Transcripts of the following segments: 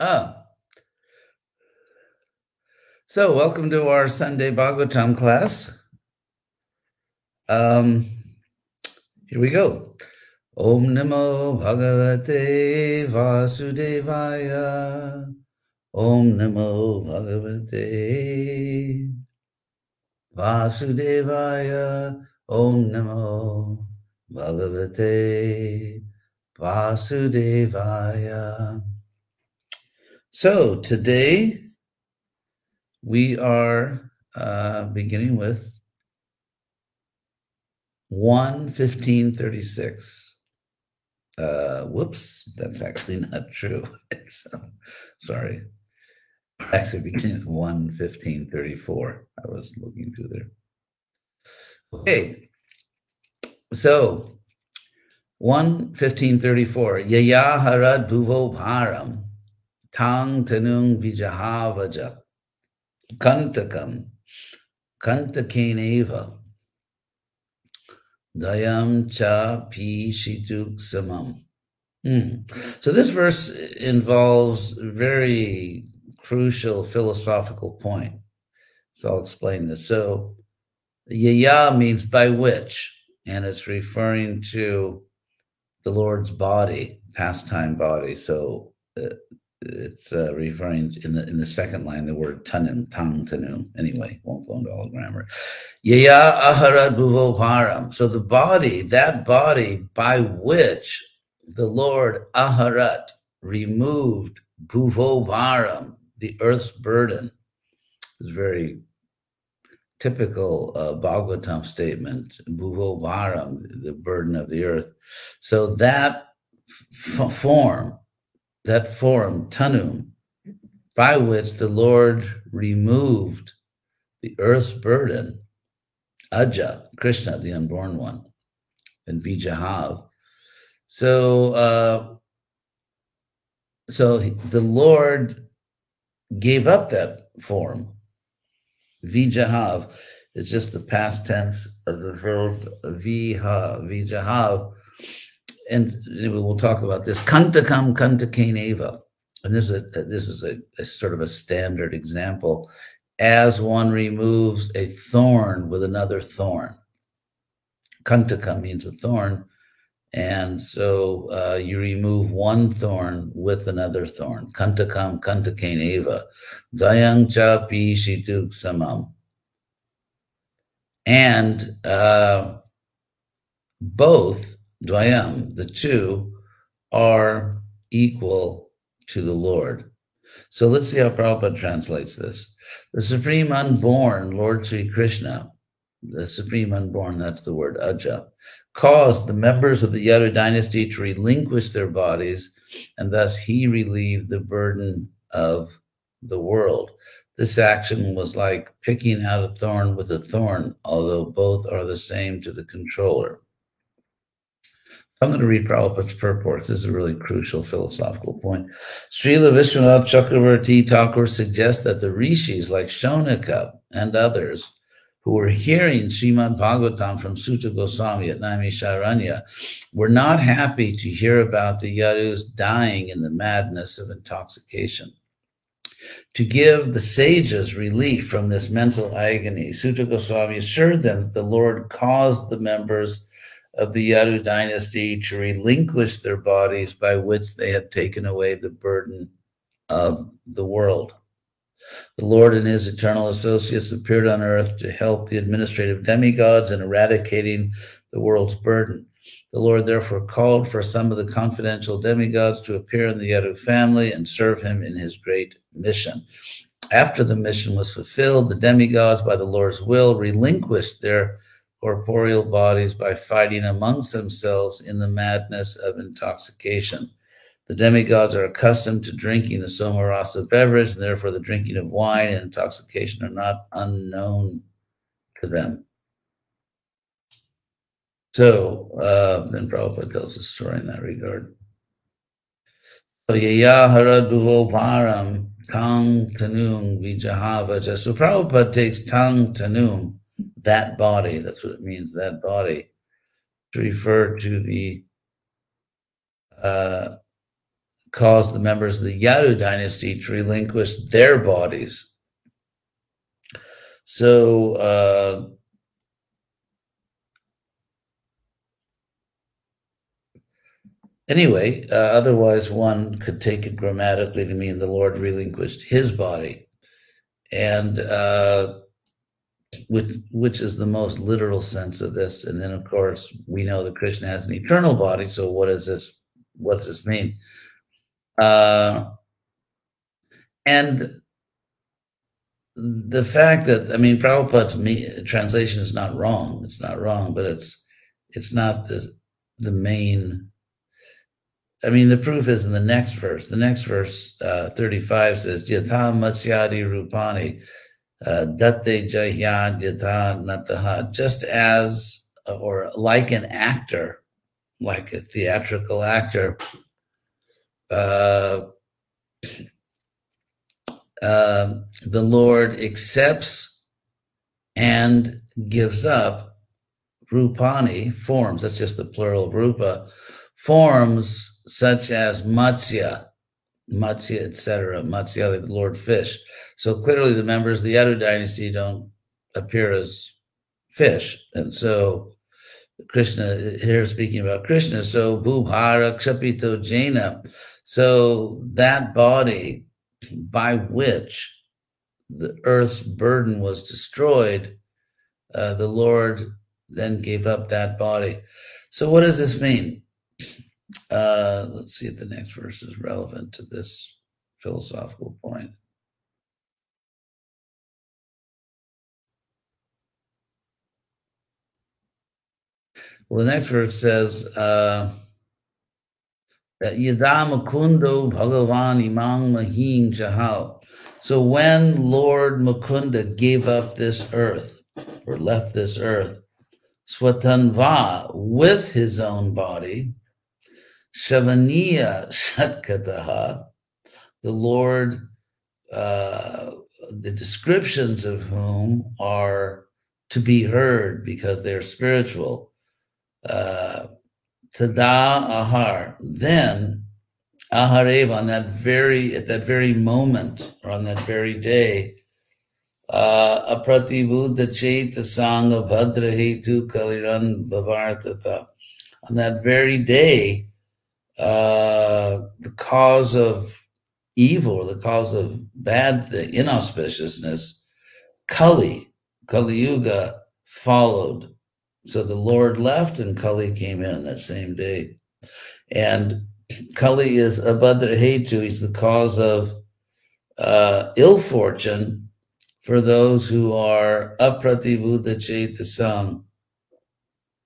Ah, so welcome to our Sunday Bhagavatam class. Um, here we go. Om Namo Bhagavate Vasudevaya. Om Namo Bhagavate Vasudevaya. Om Namo Bhagavate Vasudevaya. So today we are uh, beginning with 1 15 36. Uh, whoops, that's actually not true. so, sorry. Actually, beginning with 1 15 34. I was looking through there. Okay, so 1 15 34. Yaya harad bhuvo bharam tang tanung vijahavaja kantakam kantakeneva dayam cha pi shituk samam. So this verse involves a very crucial philosophical point. So I'll explain this. So yaya means by which, and it's referring to the Lord's body, pastime body. So uh, it's uh, referring in the in the second line the word tanum tang tanum anyway won't go into all grammar. Yaya ahara bhuvoparam so the body that body by which the lord aharat removed bhuvoparam the earth's burden is very typical uh, Bhagavatam statement bhuvoparam the burden of the earth. So that f- form that form, Tanum, by which the Lord removed the earth's burden, Aja, Krishna, the unborn one, and Vijahav. So, uh, so the Lord gave up that form. Vijahav is just the past tense of the verb viha, Vijahav, and we'll talk about this. Kantakam kantakeneva. And this is a, this is a, a sort of a standard example. As one removes a thorn with another thorn. Kantaka means a thorn. And so uh, you remove one thorn with another thorn. Kantakam kantakeneva. Dayang cha pi shituk samam. And uh, both Dvayam, the two, are equal to the Lord. So let's see how Prabhupada translates this. The Supreme Unborn, Lord Sri Krishna, the Supreme Unborn, that's the word Aja, caused the members of the Yadu dynasty to relinquish their bodies, and thus he relieved the burden of the world. This action was like picking out a thorn with a thorn, although both are the same to the controller. I'm going to read Prabhupada's purport. This is a really crucial philosophical point. Srila Vishwanath Chakravarti Thakur suggests that the rishis like Shonaka and others who were hearing Srimad Bhagavatam from Suta Goswami at Naimisharanya were not happy to hear about the Yadus dying in the madness of intoxication. To give the sages relief from this mental agony, Suta Goswami assured them that the Lord caused the members of the Yadu dynasty to relinquish their bodies by which they had taken away the burden of the world. The Lord and his eternal associates appeared on earth to help the administrative demigods in eradicating the world's burden. The Lord therefore called for some of the confidential demigods to appear in the Yadu family and serve him in his great mission. After the mission was fulfilled, the demigods, by the Lord's will, relinquished their corporeal bodies by fighting amongst themselves in the madness of intoxication. The demigods are accustomed to drinking the somarasa beverage, and therefore the drinking of wine and intoxication are not unknown to them. So uh, then Prabhupada tells a story in that regard. So yaya haraduvo param tang tanung vijahavaja. So Prabhupada takes tang tanung that body, that's what it means, that body, to refer to the uh, caused the members of the Yadu dynasty to relinquish their bodies. So, uh, anyway, uh, otherwise one could take it grammatically to mean the Lord relinquished his body. And uh, which which is the most literal sense of this. And then, of course, we know that Krishna has an eternal body. So, what does this? What does this mean? Uh, and the fact that I mean, Prabhupada's me, translation is not wrong. It's not wrong, but it's it's not the the main. I mean, the proof is in the next verse. The next verse, uh, 35 says, Yatha Matsyadi Rupani datte jayad yatha nataha, just as or like an actor, like a theatrical actor, uh, uh, the Lord accepts and gives up rupani forms. That's just the plural of rupa forms such as matsya, Matsya, etc. Matsya, the Lord fish. So clearly, the members of the Yadu dynasty don't appear as fish, and so Krishna here speaking about Krishna. So Bhubhara Kshapito Jaina. So that body by which the earth's burden was destroyed, uh, the Lord then gave up that body. So what does this mean? Uh, let's see if the next verse is relevant to this philosophical point. Well, the next verse says, uh, Yadamukundo Bhagavan Imang Mahing Jahal. So when Lord Mukunda gave up this earth or left this earth, Swatanva with his own body, Shavaniya Satkataha, the Lord, uh, the descriptions of whom are to be heard because they're spiritual. Uh, Tada Ahar, then Aharev on that very, at that very moment or on that very day, uh, Apratibuddha Chaita Sangha Bhadrahetu Kaliran Bhavartata. On that very day, uh, the cause of evil, or the cause of bad thing, inauspiciousness, Kali, Kali Yuga followed. So the Lord left and Kali came in on that same day. And Kali is Abhadra Hetu, he's the cause of uh, ill fortune for those who are apratibuddha chaitasam,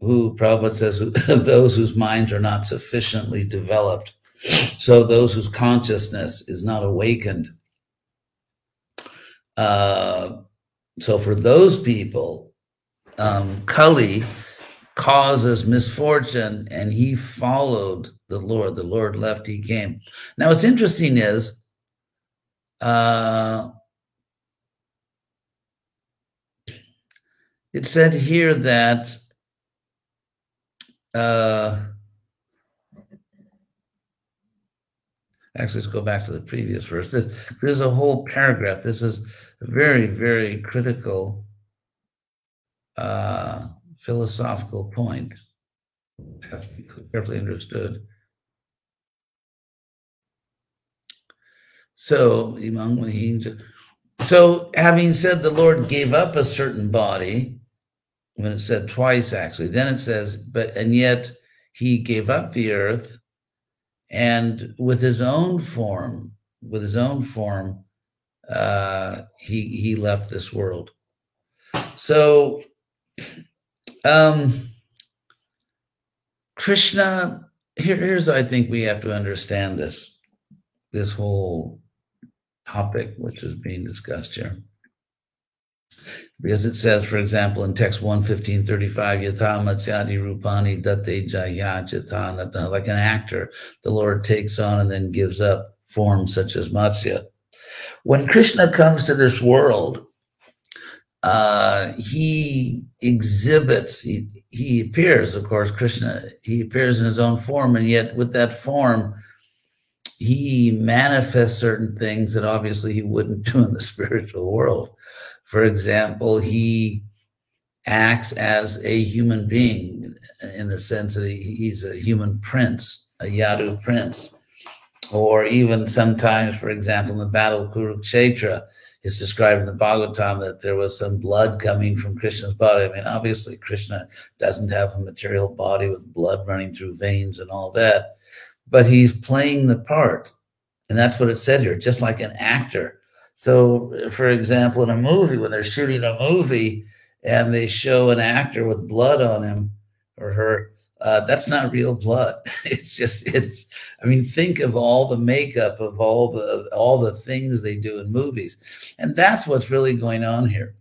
who Prabhupada says, those whose minds are not sufficiently developed. So those whose consciousness is not awakened. Uh, so for those people, um, Kali causes misfortune and he followed the Lord. The Lord left, he came. Now, what's interesting is, uh, it said here that uh, actually, let's go back to the previous verse. This, this is a whole paragraph. This is a very, very critical uh, philosophical point. Has to be carefully understood. So, so having said the Lord gave up a certain body, when it said twice actually. Then it says, but and yet he gave up the earth and with his own form, with his own form, uh, he he left this world. So um Krishna, here, here's I think we have to understand this, this whole topic which is being discussed here. Because it says, for example, in text 11535, Yatha Matsyadi Rupani Datte Jayat like an actor, the Lord takes on and then gives up forms such as Matsya. When Krishna comes to this world, uh, he exhibits, he, he appears, of course, Krishna, he appears in his own form, and yet with that form, he manifests certain things that obviously he wouldn't do in the spiritual world. For example, he acts as a human being in the sense that he's a human prince, a Yadu prince. Or even sometimes, for example, in the Battle of Kurukshetra, it's described in the Bhagavatam that there was some blood coming from Krishna's body. I mean, obviously, Krishna doesn't have a material body with blood running through veins and all that, but he's playing the part. And that's what it said here, just like an actor. So, for example, in a movie, when they're shooting a movie and they show an actor with blood on him or her, uh, that's not real blood. It's just it's. I mean, think of all the makeup of all the all the things they do in movies, and that's what's really going on here,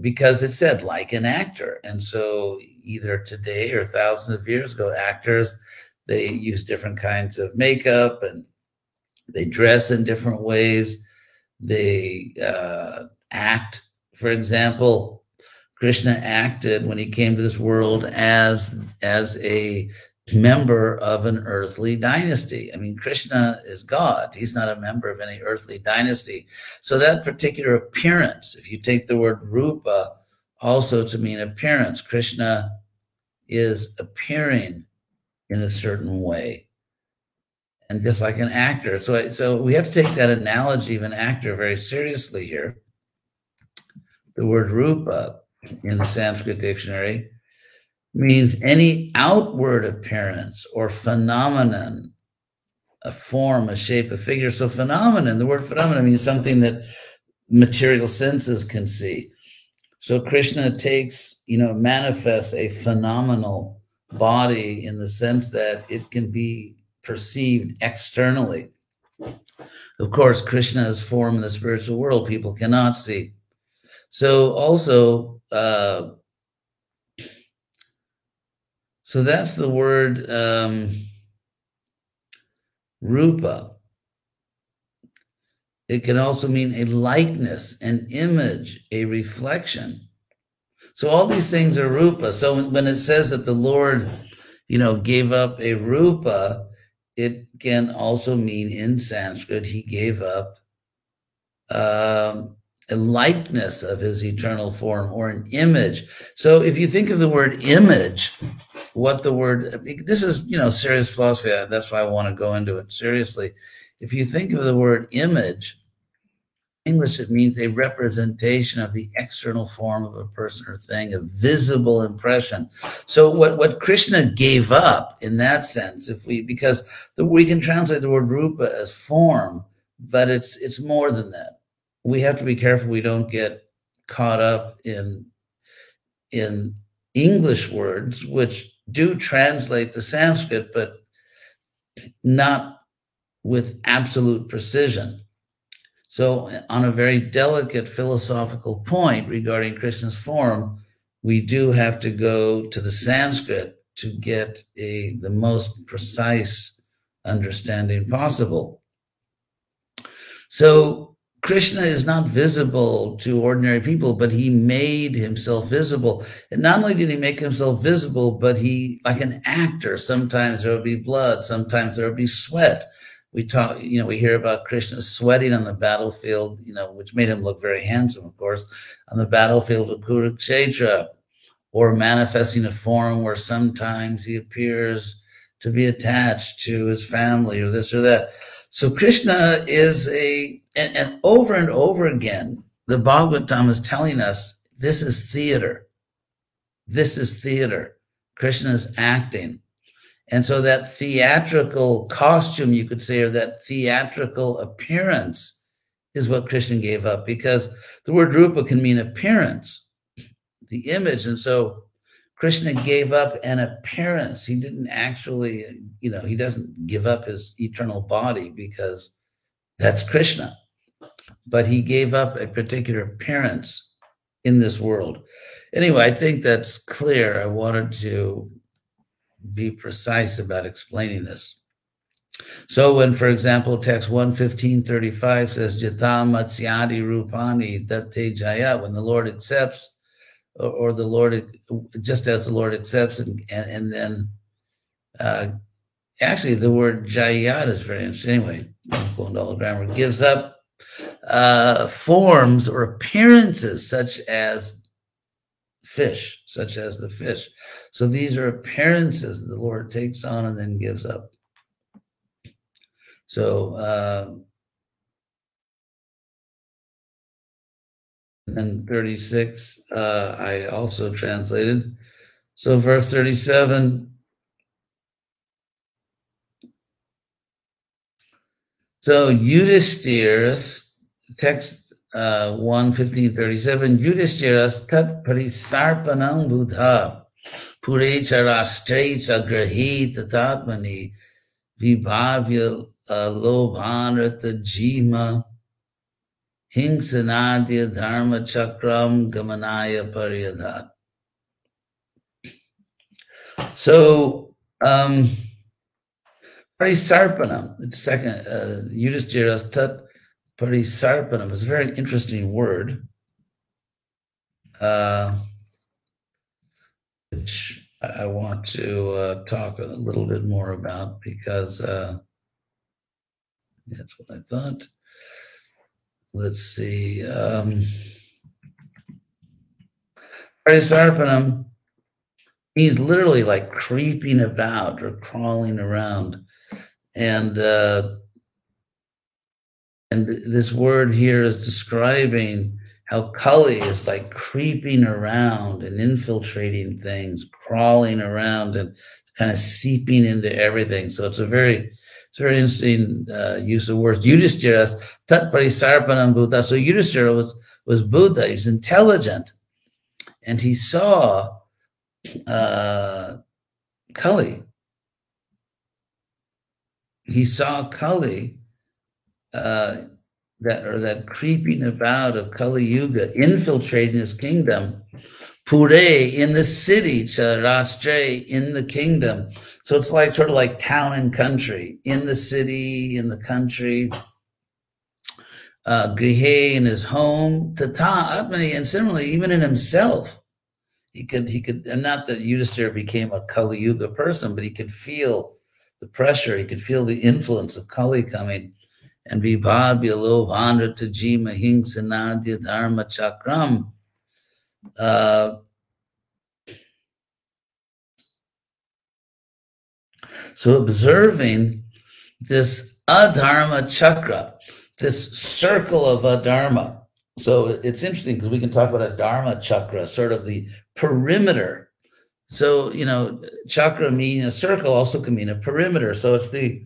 because it said like an actor, and so either today or thousands of years ago, actors they use different kinds of makeup and they dress in different ways. They uh, act, for example, Krishna acted when he came to this world as as a member of an earthly dynasty. I mean, Krishna is God. He's not a member of any earthly dynasty. So that particular appearance, if you take the word rupa also to mean appearance, Krishna is appearing in a certain way. And just like an actor. So, so we have to take that analogy of an actor very seriously here. The word rupa in the Sanskrit dictionary means any outward appearance or phenomenon, a form, a shape, a figure. So, phenomenon, the word phenomenon means something that material senses can see. So, Krishna takes, you know, manifests a phenomenal body in the sense that it can be perceived externally. Of course, Krishna Krishna's form in the spiritual world people cannot see. So, also, uh, so that's the word um, rupa. It can also mean a likeness, an image, a reflection. So all these things are rupa. So when it says that the Lord, you know, gave up a rupa, it can also mean in Sanskrit he gave up um, a likeness of his eternal form or an image. So if you think of the word image, what the word, this is, you know, serious philosophy. That's why I want to go into it seriously. If you think of the word image, English, it means a representation of the external form of a person or thing, a visible impression. So what, what Krishna gave up in that sense, if we, because the, we can translate the word rupa as form, but it's, it's more than that we have to be careful we don't get caught up in in English words, which do translate the Sanskrit, but not with absolute precision. So, on a very delicate philosophical point regarding Krishna's form, we do have to go to the Sanskrit to get a the most precise understanding possible. So, Krishna is not visible to ordinary people, but he made himself visible. And not only did he make himself visible, but he, like an actor, sometimes there will be blood, sometimes there will be sweat. We talk, you know, we hear about Krishna sweating on the battlefield, you know, which made him look very handsome, of course, on the battlefield of Kurukshetra, or manifesting a form where sometimes he appears to be attached to his family or this or that. So Krishna is a, and, and over and over again, the Bhagavatam is telling us this is theater. This is theater. Krishna is acting. And so that theatrical costume, you could say, or that theatrical appearance is what Krishna gave up because the word rupa can mean appearance, the image. And so Krishna gave up an appearance. He didn't actually, you know, he doesn't give up his eternal body because that's Krishna. But he gave up a particular appearance in this world. Anyway, I think that's clear. I wanted to be precise about explaining this. So when, for example, text 115.35 says, Jatam Matsyadi Rupani Datte Jaya, when the Lord accepts or, or the Lord, just as the Lord accepts and, and, and then uh, actually, the word jayat is very interesting. Anyway, going to all grammar, gives up uh, forms or appearances such as fish, such as the fish. So these are appearances the Lord takes on and then gives up. So, uh, and 36, uh, I also translated. So, verse 37. So, Yudhisthira, text uh, 1 15 37, Yudhisthira tat parisarpanam buddha. Purecha rastrecha grahi tatatmani. Vibhavya uh, lobhanrata jima Hingsanadya Dharma Chakram Gamanaya Pariyadhat. So, um, Parisarpanam, the second, uh, Yudhishthira's Tat Parisarpanam is a very interesting word, uh, which I want to uh, talk a little bit more about because uh, that's what I thought let's see. Um, Parisarpanam he's literally like creeping about or crawling around. And uh, and this word here is describing how Kali is like creeping around and infiltrating things, crawling around and kind of seeping into everything. So it's a very it's a very interesting uh, use of words. Yudhishthira, tat parisarpanam Buddha. So Yudhishthira was, was Buddha. He was intelligent. And he saw uh, Kali. He saw Kali, uh, that or that creeping about of Kali Yuga, infiltrating his kingdom. Pure in the city, Charastre in the kingdom. So it's like sort of like town and country, in the city, in the country. Uh, Grihe in his home, Tata Atmani, and similarly, even in himself, he could he could, and not that Yudhisthira became a Kali Yuga person, but he could feel the pressure, he could feel the influence of Kali coming, and Vibhabya Lobhandra Tajima Hingsanadya Dharma Chakram. Uh, So observing this adharma chakra, this circle of adharma. So it's interesting because we can talk about a dharma chakra, sort of the perimeter. So, you know, chakra meaning a circle also can mean a perimeter. So it's the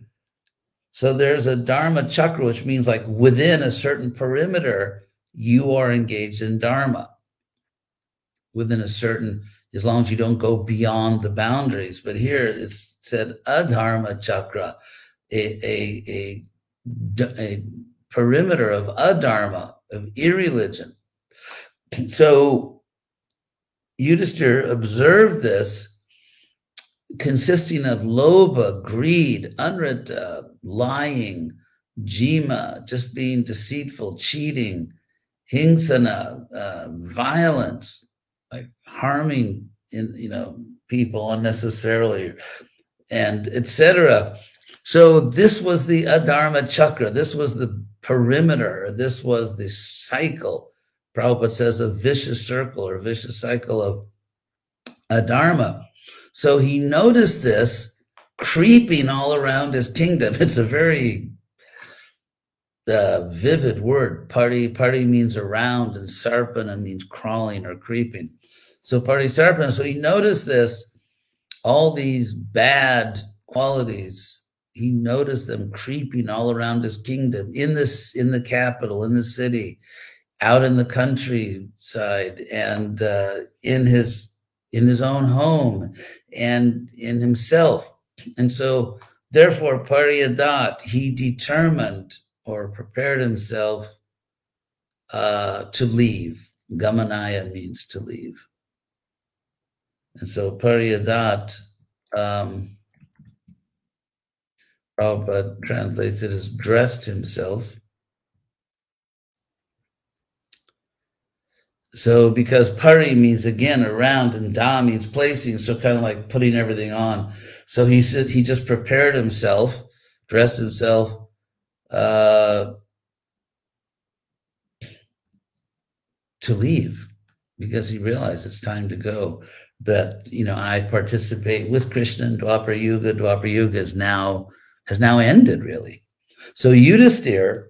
so there's a dharma chakra, which means like within a certain perimeter, you are engaged in dharma. Within a certain, as long as you don't go beyond the boundaries. But here it's said adharma chakra, a, a, a, a perimeter of adharma, of irreligion. So Yudhisthira observed this consisting of loba, greed, anrata, lying, jima, just being deceitful, cheating, hingsana, uh, violence, like harming in you know people unnecessarily, and etc. So this was the Adharma chakra. This was the perimeter. This was the cycle. Prabhupada says a vicious circle or vicious cycle of Adharma. So he noticed this creeping all around his kingdom. It's a very uh, vivid word. Party, party means around, and sarpana means crawling or creeping. So party sarpana. So he noticed this all these bad qualities he noticed them creeping all around his kingdom in this in the capital in the city out in the countryside and uh, in his in his own home and in himself and so therefore pariyadat he determined or prepared himself uh, to leave gamanaya means to leave and so Pariyadat, um, Prabhupada translates it as dressed himself. So because pari means again around and da means placing, so kind of like putting everything on. So he said he just prepared himself, dressed himself, uh, to leave because he realized it's time to go. That you know, I participate with Krishna in Dwapara Yuga. Dwapara Yuga is now has now ended, really. So Yudhisthira,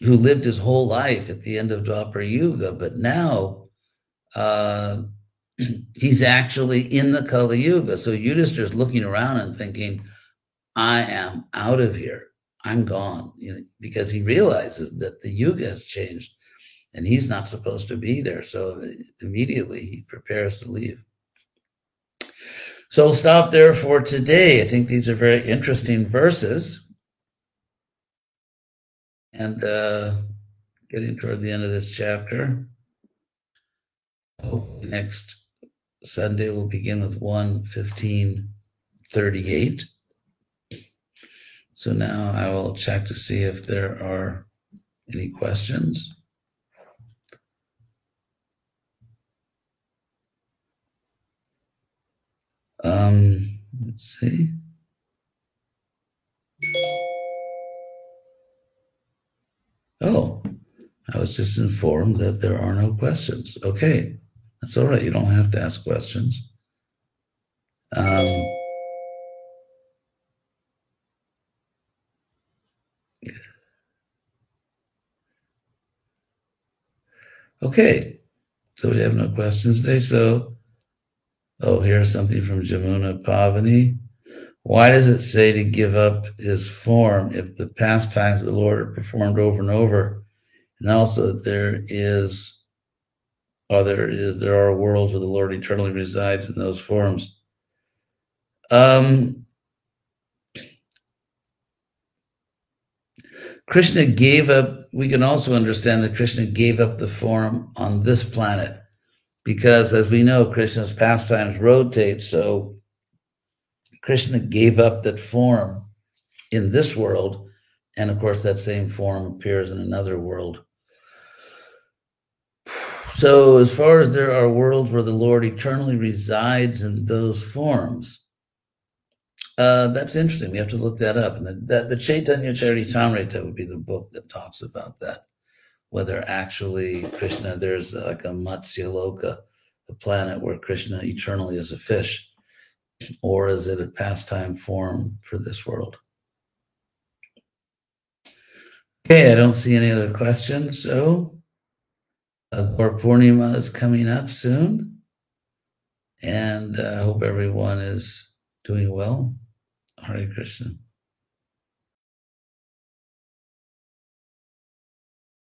who lived his whole life at the end of Dwapara Yuga, but now uh, he's actually in the Kali Yuga. So Yudhisthira is looking around and thinking, I am out of here. I'm gone, you know, because he realizes that the Yuga has changed and he's not supposed to be there. So immediately he prepares to leave. So we'll stop there for today. I think these are very interesting verses. And uh, getting toward the end of this chapter. Next Sunday we'll begin with 1 15 38. So now I will check to see if there are any questions. Um, let's see. Oh, I was just informed that there are no questions. Okay, that's all right. You don't have to ask questions. Um, okay, so we have no questions today. So Oh, here's something from Jamuna Pavani. Why does it say to give up his form if the pastimes of the Lord are performed over and over? And also that there is, or there is, there are worlds where the Lord eternally resides in those forms. Um, Krishna gave up, we can also understand that Krishna gave up the form on this planet because as we know, Krishna's pastimes rotate. So Krishna gave up that form in this world. And of course, that same form appears in another world. So, as far as there are worlds where the Lord eternally resides in those forms, uh, that's interesting. We have to look that up. And the, the, the Chaitanya Charitamrita would be the book that talks about that whether actually Krishna, there's like a Matsya Loka, a planet where Krishna eternally is a fish, or is it a pastime form for this world? Okay, I don't see any other questions. So, uh, is coming up soon. And uh, I uh, hope everyone is doing well. Hare Krishna.